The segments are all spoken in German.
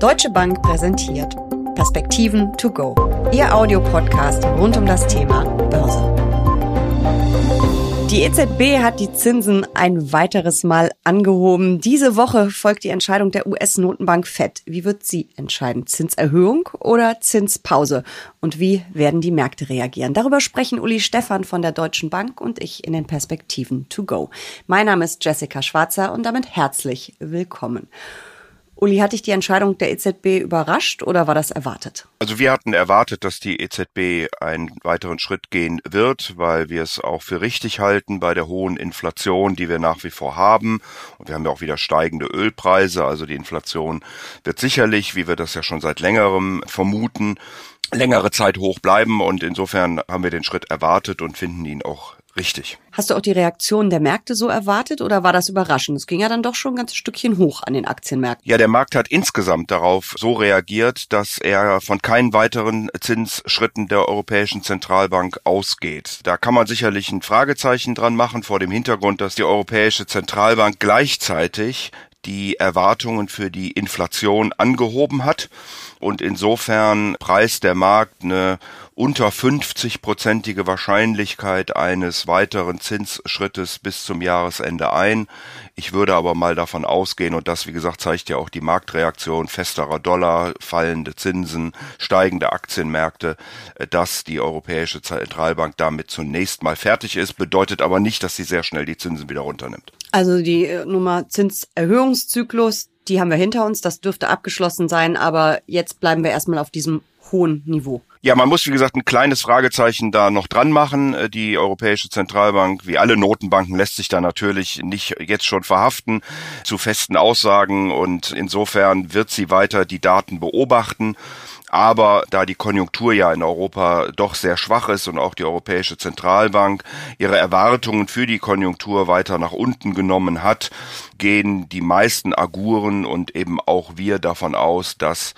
Deutsche Bank präsentiert Perspektiven to go. Ihr Audiopodcast rund um das Thema Börse. Die EZB hat die Zinsen ein weiteres Mal angehoben. Diese Woche folgt die Entscheidung der US-Notenbank Fed. Wie wird sie entscheiden? Zinserhöhung oder Zinspause? Und wie werden die Märkte reagieren? Darüber sprechen Uli Stephan von der Deutschen Bank und ich in den Perspektiven to go. Mein Name ist Jessica Schwarzer und damit herzlich willkommen. Uli, hat dich die Entscheidung der EZB überrascht oder war das erwartet? Also wir hatten erwartet, dass die EZB einen weiteren Schritt gehen wird, weil wir es auch für richtig halten bei der hohen Inflation, die wir nach wie vor haben. Und wir haben ja auch wieder steigende Ölpreise. Also die Inflation wird sicherlich, wie wir das ja schon seit längerem vermuten, längere Zeit hoch bleiben. Und insofern haben wir den Schritt erwartet und finden ihn auch Richtig. Hast du auch die Reaktion der Märkte so erwartet oder war das überraschend? Es ging ja dann doch schon ein ganzes Stückchen hoch an den Aktienmärkten. Ja, der Markt hat insgesamt darauf so reagiert, dass er von keinen weiteren Zinsschritten der Europäischen Zentralbank ausgeht. Da kann man sicherlich ein Fragezeichen dran machen vor dem Hintergrund, dass die Europäische Zentralbank gleichzeitig die Erwartungen für die Inflation angehoben hat und insofern preist der Markt eine unter 50-prozentige Wahrscheinlichkeit eines weiteren Zinsschrittes bis zum Jahresende ein. Ich würde aber mal davon ausgehen, und das, wie gesagt, zeigt ja auch die Marktreaktion, festerer Dollar, fallende Zinsen, steigende Aktienmärkte, dass die Europäische Zentralbank damit zunächst mal fertig ist, bedeutet aber nicht, dass sie sehr schnell die Zinsen wieder runternimmt. Also die äh, Nummer Zinserhöhungszyklus, die haben wir hinter uns, das dürfte abgeschlossen sein, aber jetzt bleiben wir erstmal auf diesem hohen Niveau. Ja, man muss, wie gesagt, ein kleines Fragezeichen da noch dran machen. Äh, die Europäische Zentralbank, wie alle Notenbanken, lässt sich da natürlich nicht jetzt schon verhaften zu festen Aussagen und insofern wird sie weiter die Daten beobachten. Aber da die Konjunktur ja in Europa doch sehr schwach ist und auch die Europäische Zentralbank ihre Erwartungen für die Konjunktur weiter nach unten genommen hat, gehen die meisten Aguren und eben auch wir davon aus, dass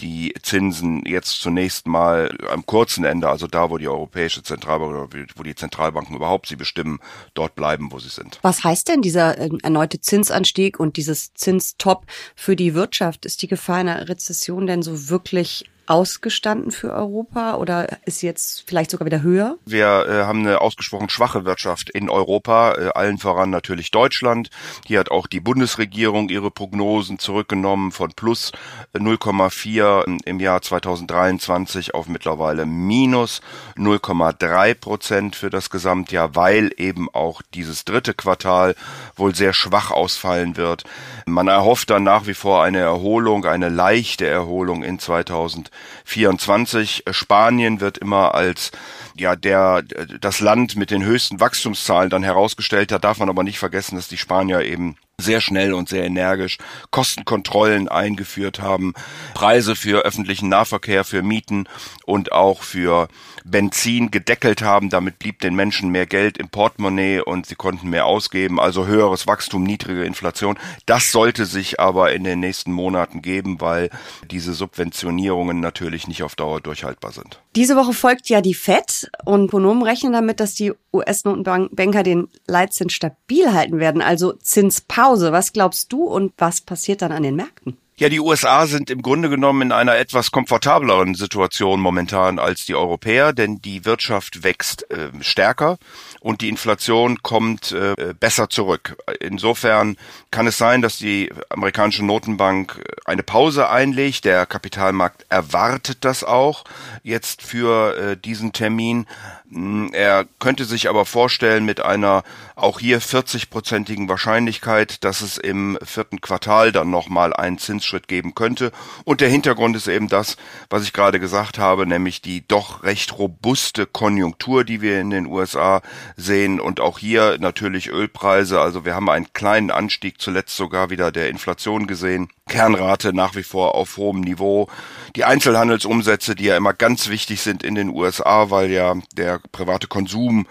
die Zinsen jetzt zunächst mal am kurzen Ende, also da, wo die Europäische Zentralbank oder wo die Zentralbanken überhaupt sie bestimmen, dort bleiben, wo sie sind. Was heißt denn dieser äh, erneute Zinsanstieg und dieses Zinstop für die Wirtschaft? Ist die Gefahr einer Rezession denn so wirklich ausgestanden für Europa oder ist jetzt vielleicht sogar wieder höher? Wir äh, haben eine ausgesprochen schwache Wirtschaft in Europa, äh, allen voran natürlich Deutschland. Hier hat auch die Bundesregierung ihre Prognosen zurückgenommen von plus 0,4 im Jahr 2023 auf mittlerweile minus 0,3 Prozent für das Gesamtjahr, weil eben auch dieses dritte Quartal wohl sehr schwach ausfallen wird. Man erhofft dann nach wie vor eine Erholung, eine leichte Erholung in 2024. 24. Spanien wird immer als ja der das Land mit den höchsten Wachstumszahlen dann herausgestellt hat, darf man aber nicht vergessen, dass die Spanier eben sehr schnell und sehr energisch Kostenkontrollen eingeführt haben, Preise für öffentlichen Nahverkehr, für Mieten und auch für Benzin gedeckelt haben. Damit blieb den Menschen mehr Geld im Portemonnaie und sie konnten mehr ausgeben, also höheres Wachstum, niedrige Inflation. Das sollte sich aber in den nächsten Monaten geben, weil diese Subventionierungen natürlich nicht auf Dauer durchhaltbar sind. Diese Woche folgt ja die FED und Ökonomen rechnen damit, dass die US-Notenbanker den Leitzins stabil halten werden, also Zinspause. Was glaubst du und was passiert dann an den Märkten? Ja, die USA sind im Grunde genommen in einer etwas komfortableren Situation momentan als die Europäer, denn die Wirtschaft wächst äh, stärker und die Inflation kommt äh, besser zurück. Insofern kann es sein, dass die amerikanische Notenbank eine Pause einlegt. Der Kapitalmarkt erwartet das auch jetzt für äh, diesen Termin. Hm, er könnte sich aber vorstellen mit einer auch hier 40-prozentigen Wahrscheinlichkeit, dass es im vierten Quartal dann nochmal einen Zinsschritt geben könnte. Und der Hintergrund ist eben das, was ich gerade gesagt habe, nämlich die doch recht robuste Konjunktur, die wir in den USA sehen. Und auch hier natürlich Ölpreise. Also wir haben einen kleinen Anstieg zuletzt sogar wieder der Inflation gesehen. Kernrate nach wie vor auf hohem Niveau. Die Einzelhandelsumsätze, die ja immer ganz wichtig sind in den USA, weil ja der private Konsum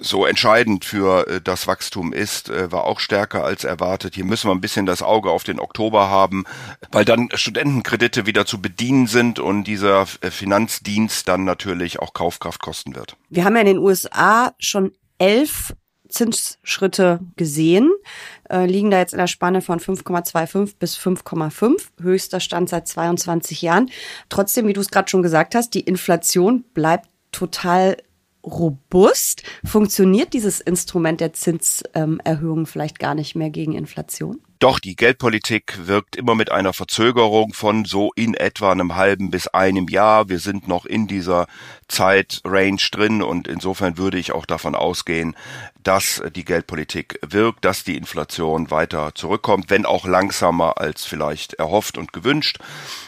so entscheidend für äh, das Wachstum ist, äh, war auch stärker als erwartet. Hier müssen wir ein bisschen das Auge auf den Oktober haben, weil dann Studentenkredite wieder zu bedienen sind und dieser äh, Finanzdienst dann natürlich auch Kaufkraft kosten wird. Wir haben ja in den USA schon elf Zinsschritte gesehen, äh, liegen da jetzt in der Spanne von 5,25 bis 5,5, höchster Stand seit 22 Jahren. Trotzdem, wie du es gerade schon gesagt hast, die Inflation bleibt total robust. Funktioniert dieses Instrument der Zinserhöhung vielleicht gar nicht mehr gegen Inflation? Doch die Geldpolitik wirkt immer mit einer Verzögerung von so in etwa einem halben bis einem Jahr. Wir sind noch in dieser Zeitrange drin und insofern würde ich auch davon ausgehen, dass die Geldpolitik wirkt, dass die Inflation weiter zurückkommt, wenn auch langsamer als vielleicht erhofft und gewünscht.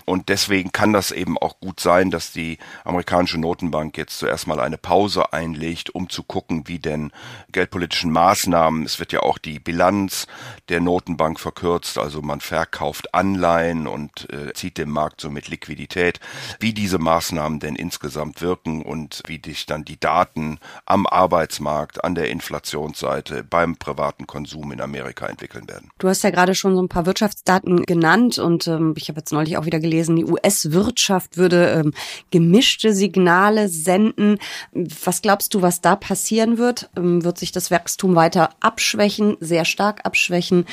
Und deswegen kann das eben auch gut sein, dass die amerikanische Notenbank jetzt zuerst mal eine Pause einlegt, um zu gucken, wie denn geldpolitischen Maßnahmen, es wird ja auch die Bilanz der Notenbank verkürzt, also man verkauft Anleihen und äh, zieht dem Markt somit Liquidität, wie diese Maßnahmen denn insgesamt wirken und wie sich dann die Daten am Arbeitsmarkt, an der Inflationsseite, beim privaten Konsum in Amerika entwickeln werden. Du hast ja gerade schon so ein paar Wirtschaftsdaten genannt und ähm, ich habe jetzt neulich auch wieder gelesen, die US-Wirtschaft würde ähm, gemischte Signale senden. Was glaubst du, was da passieren wird? Ähm, wird sich das Wachstum weiter abschwächen, sehr stark abschwächen?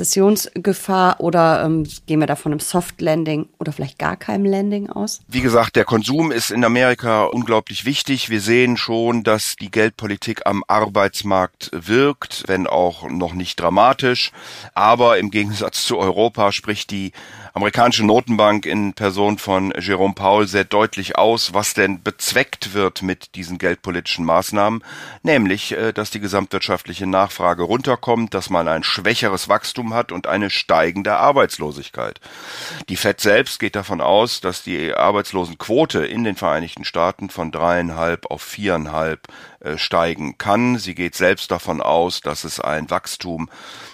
Rezessionsgefahr oder ähm, gehen wir da von einem Soft Landing oder vielleicht gar keinem Landing aus? Wie gesagt, der Konsum ist in Amerika unglaublich wichtig. Wir sehen schon, dass die Geldpolitik am Arbeitsmarkt wirkt, wenn auch noch nicht dramatisch. Aber im Gegensatz zu Europa spricht die amerikanische Notenbank in Person von Jerome Powell sehr deutlich aus, was denn bezweckt wird mit diesen geldpolitischen Maßnahmen, nämlich, äh, dass die gesamtwirtschaftliche Nachfrage runterkommt, dass man ein schwächeres Wachstum hat und eine steigende Arbeitslosigkeit. Die Fed selbst geht davon aus, dass die Arbeitslosenquote in den Vereinigten Staaten von dreieinhalb auf viereinhalb äh, steigen kann. Sie geht selbst davon aus, dass es ein Wachstum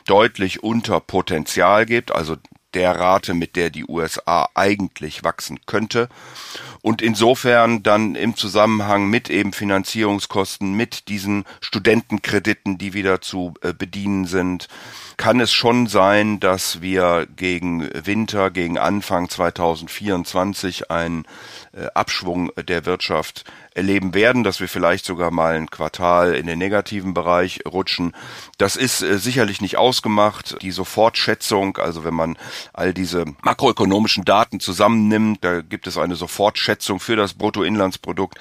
deutlich unter Potenzial gibt, also der Rate, mit der die USA eigentlich wachsen könnte. Und insofern dann im Zusammenhang mit eben Finanzierungskosten, mit diesen Studentenkrediten, die wieder zu äh, bedienen sind, kann es schon sein, dass wir gegen Winter, gegen Anfang 2024 einen äh, Abschwung der Wirtschaft erleben werden, dass wir vielleicht sogar mal ein Quartal in den negativen Bereich rutschen. Das ist äh, sicherlich nicht ausgemacht. Die Sofortschätzung, also wenn man all diese makroökonomischen Daten zusammennimmt, da gibt es eine Sofortschätzung für das Bruttoinlandsprodukt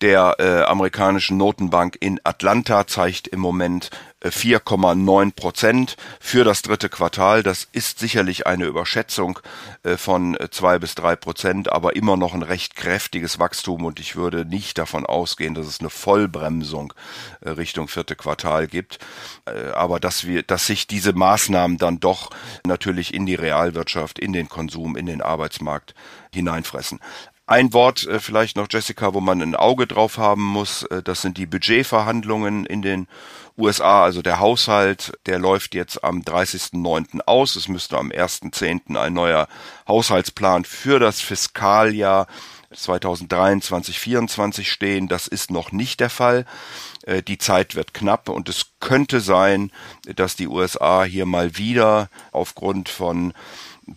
der äh, amerikanischen Notenbank in Atlanta zeigt im Moment 4,9 äh, Prozent für das dritte Quartal. Das ist sicherlich eine Überschätzung äh, von äh, zwei bis drei Prozent, aber immer noch ein recht kräftiges Wachstum und ich würde nicht davon ausgehen, dass es eine Vollbremsung Richtung vierte Quartal gibt. Aber dass wir, dass sich diese Maßnahmen dann doch natürlich in die Realwirtschaft, in den Konsum, in den Arbeitsmarkt hineinfressen. Ein Wort äh, vielleicht noch, Jessica, wo man ein Auge drauf haben muss, äh, das sind die Budgetverhandlungen in den USA, also der Haushalt, der läuft jetzt am 30.09. aus. Es müsste am 1.10. ein neuer Haushaltsplan für das Fiskaljahr 2023, 2024 stehen. Das ist noch nicht der Fall. Äh, die Zeit wird knapp und es könnte sein, dass die USA hier mal wieder aufgrund von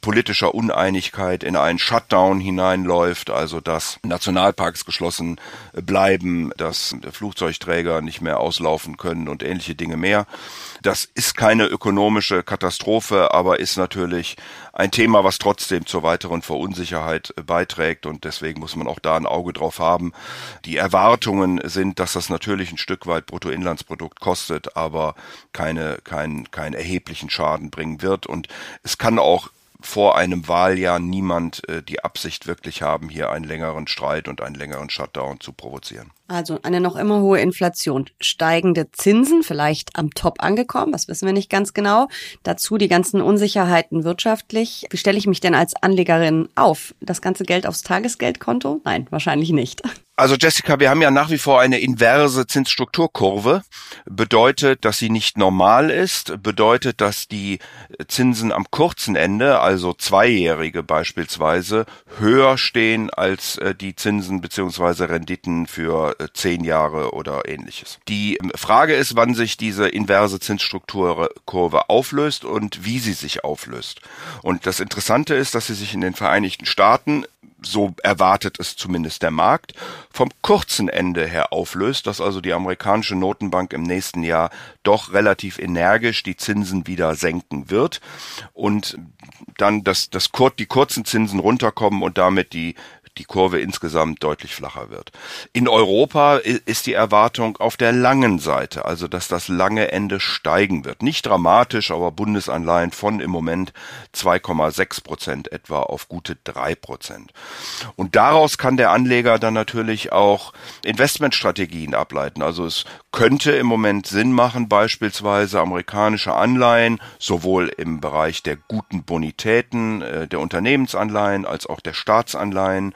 politischer Uneinigkeit in einen Shutdown hineinläuft, also dass Nationalparks geschlossen bleiben, dass Flugzeugträger nicht mehr auslaufen können und ähnliche Dinge mehr. Das ist keine ökonomische Katastrophe, aber ist natürlich ein Thema, was trotzdem zur weiteren Verunsicherheit beiträgt und deswegen muss man auch da ein Auge drauf haben. Die Erwartungen sind, dass das natürlich ein Stück weit Bruttoinlandsprodukt kostet, aber keine, kein, keinen erheblichen Schaden bringen wird und es kann auch vor einem Wahljahr niemand äh, die Absicht wirklich haben, hier einen längeren Streit und einen längeren Shutdown zu provozieren. Also eine noch immer hohe Inflation, steigende Zinsen, vielleicht am Top angekommen, das wissen wir nicht ganz genau. Dazu die ganzen Unsicherheiten wirtschaftlich. Wie stelle ich mich denn als Anlegerin auf? Das ganze Geld aufs Tagesgeldkonto? Nein, wahrscheinlich nicht. Also Jessica, wir haben ja nach wie vor eine inverse Zinsstrukturkurve. Bedeutet, dass sie nicht normal ist, bedeutet, dass die Zinsen am kurzen Ende, also zweijährige beispielsweise, höher stehen als äh, die Zinsen beziehungsweise Renditen für äh, zehn Jahre oder ähnliches. Die ähm, Frage ist, wann sich diese inverse Zinsstrukturkurve auflöst und wie sie sich auflöst. Und das Interessante ist, dass sie sich in den Vereinigten Staaten so erwartet es zumindest der Markt, vom kurzen Ende her auflöst, dass also die amerikanische Notenbank im nächsten Jahr doch relativ energisch die Zinsen wieder senken wird und dann das, das, die kurzen Zinsen runterkommen und damit die die Kurve insgesamt deutlich flacher wird. In Europa ist die Erwartung auf der langen Seite, also dass das lange Ende steigen wird. Nicht dramatisch, aber Bundesanleihen von im Moment 2,6 Prozent etwa auf gute drei Prozent. Und daraus kann der Anleger dann natürlich auch Investmentstrategien ableiten. Also es könnte im Moment Sinn machen, beispielsweise amerikanische Anleihen sowohl im Bereich der guten Bonitäten äh, der Unternehmensanleihen als auch der Staatsanleihen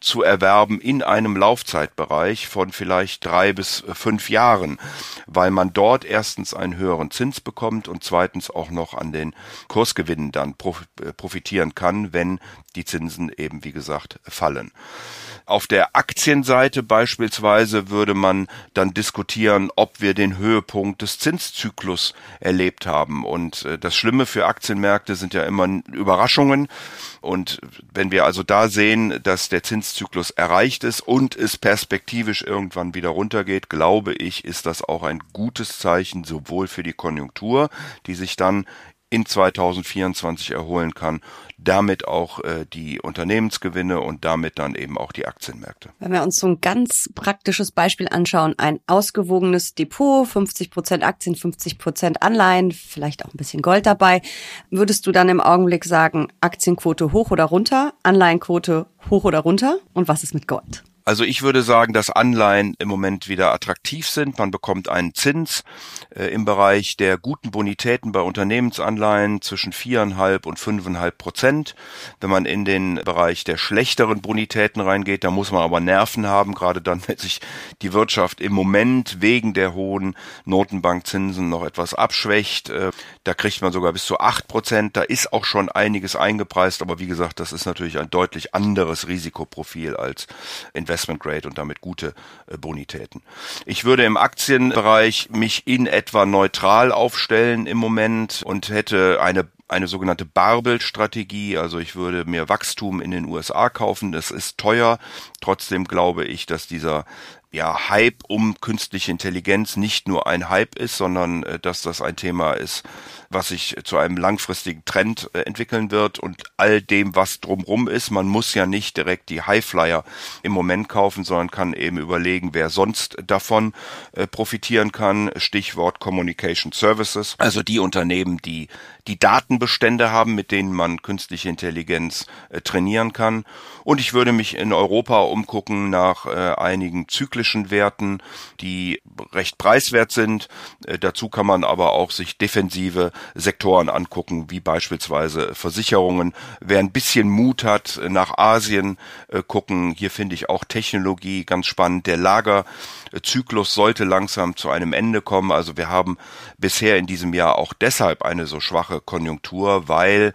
zu erwerben in einem Laufzeitbereich von vielleicht drei bis fünf Jahren, weil man dort erstens einen höheren Zins bekommt und zweitens auch noch an den Kursgewinnen dann äh, profitieren kann, wenn die Zinsen eben, wie gesagt, fallen. Auf der Aktienseite beispielsweise würde man dann diskutieren, ob wir den Höhepunkt des Zinszyklus erlebt haben. Und äh, das Schlimme für Aktienmärkte sind ja immer Überraschungen. Und wenn wir also da sehen, dass der Zinszyklus erreicht ist und es perspektivisch irgendwann wieder runtergeht, glaube ich, ist das auch ein gutes Zeichen sowohl für die Konjunktur, die sich dann in 2024 erholen kann, damit auch äh, die Unternehmensgewinne und damit dann eben auch die Aktienmärkte. Wenn wir uns so ein ganz praktisches Beispiel anschauen, ein ausgewogenes Depot, 50 Prozent Aktien, 50 Prozent Anleihen, vielleicht auch ein bisschen Gold dabei, würdest du dann im Augenblick sagen, Aktienquote hoch oder runter, Anleihenquote hoch oder runter und was ist mit Gold? Also ich würde sagen, dass Anleihen im Moment wieder attraktiv sind. Man bekommt einen Zins äh, im Bereich der guten Bonitäten bei Unternehmensanleihen zwischen viereinhalb und fünfeinhalb Prozent. Wenn man in den Bereich der schlechteren Bonitäten reingeht, da muss man aber Nerven haben, gerade dann, wenn sich die Wirtschaft im Moment wegen der hohen Notenbankzinsen noch etwas abschwächt. Äh, da kriegt man sogar bis zu acht Prozent. Da ist auch schon einiges eingepreist, aber wie gesagt, das ist natürlich ein deutlich anderes Risikoprofil als Investment Investment Grade und damit gute äh, Bonitäten. Ich würde im Aktienbereich mich in etwa neutral aufstellen im Moment und hätte eine eine sogenannte Barbel-Strategie. Also ich würde mir Wachstum in den USA kaufen. Das ist teuer. Trotzdem glaube ich, dass dieser ja, Hype um künstliche Intelligenz nicht nur ein Hype ist, sondern äh, dass das ein Thema ist, was sich zu einem langfristigen Trend äh, entwickeln wird und all dem, was drumrum ist. Man muss ja nicht direkt die Highflyer im Moment kaufen, sondern kann eben überlegen, wer sonst davon äh, profitieren kann. Stichwort Communication Services, also die Unternehmen, die die Datenbestände haben, mit denen man künstliche Intelligenz äh, trainieren kann. Und ich würde mich in Europa umgucken nach einigen zyklischen Werten, die recht preiswert sind. Dazu kann man aber auch sich defensive Sektoren angucken, wie beispielsweise Versicherungen. Wer ein bisschen Mut hat, nach Asien äh, gucken, hier finde ich auch Technologie ganz spannend. Der Lagerzyklus sollte langsam zu einem Ende kommen. Also wir haben bisher in diesem Jahr auch deshalb eine so schwache Konjunktur, weil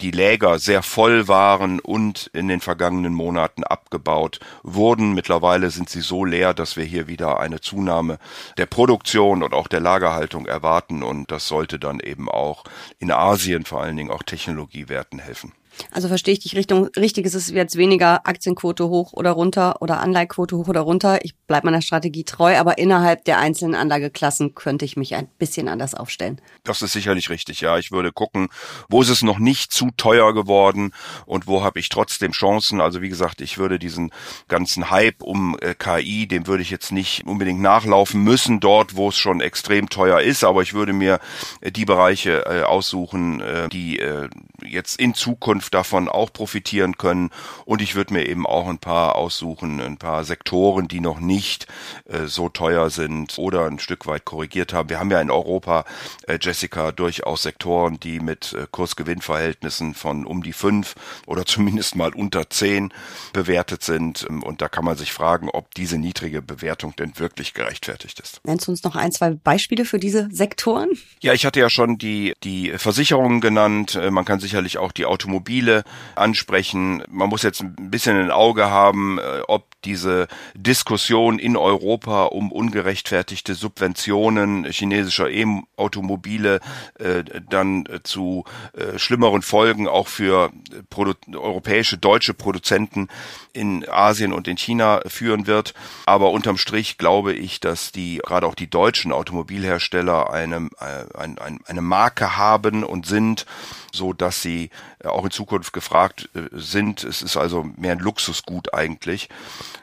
die Läger sehr voll waren und in den vergangenen Monaten abgebaut wurden. Mittlerweile sind sie so leer, dass wir hier wieder eine Zunahme der Produktion und auch der Lagerhaltung erwarten und das sollte dann eben auch in Asien vor allen Dingen auch Technologiewerten helfen. Also verstehe ich dich Richtung, richtig ist es jetzt weniger Aktienquote hoch oder runter oder Anleihequote hoch oder runter. Ich bleibe meiner Strategie treu, aber innerhalb der einzelnen Anlageklassen könnte ich mich ein bisschen anders aufstellen. Das ist sicherlich richtig, ja. Ich würde gucken, wo ist es noch nicht zu teuer geworden und wo habe ich trotzdem Chancen. Also wie gesagt, ich würde diesen ganzen Hype um äh, KI, dem würde ich jetzt nicht unbedingt nachlaufen müssen, dort, wo es schon extrem teuer ist, aber ich würde mir äh, die Bereiche äh, aussuchen, äh, die äh, jetzt in Zukunft davon auch profitieren können. Und ich würde mir eben auch ein paar aussuchen, ein paar Sektoren, die noch nicht äh, so teuer sind oder ein Stück weit korrigiert haben. Wir haben ja in Europa, äh, Jessica, durchaus Sektoren, die mit äh, Kursgewinnverhältnissen von um die fünf oder zumindest mal unter zehn bewertet sind. Und da kann man sich fragen, ob diese niedrige Bewertung denn wirklich gerechtfertigt ist. Nennst du uns noch ein, zwei Beispiele für diese Sektoren? Ja, ich hatte ja schon die, die Versicherungen genannt. Äh, man kann sicherlich auch die Automobil Spiele ansprechen. Man muss jetzt ein bisschen ein Auge haben, äh, ob diese Diskussion in Europa um ungerechtfertigte Subventionen chinesischer E-Automobile äh, dann zu äh, schlimmeren Folgen auch für Produ europäische, deutsche Produzenten in Asien und in China führen wird. Aber unterm Strich glaube ich, dass die gerade auch die deutschen Automobilhersteller eine, äh, eine, eine Marke haben und sind, so dass sie äh, auch in Zukunft gefragt äh, sind. Es ist also mehr ein Luxusgut eigentlich.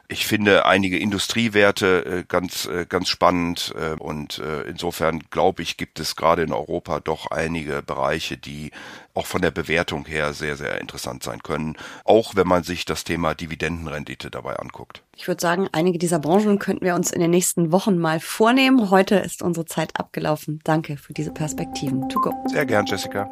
Ich finde einige Industriewerte äh, ganz, ganz spannend und insofern glaube ich, gibt es gerade in Europa doch einige Bereiche, die auch von der Bewertung her sehr, sehr interessant sein können, auch wenn man sich das Thema Dividendenrendite dabei anguckt. Ich würde sagen, einige dieser Branchen könnten wir uns in den nächsten Wochen mal vornehmen. Heute ist unsere Zeit abgelaufen. Danke für diese Perspektiven. To go. Sehr gern, Jessica.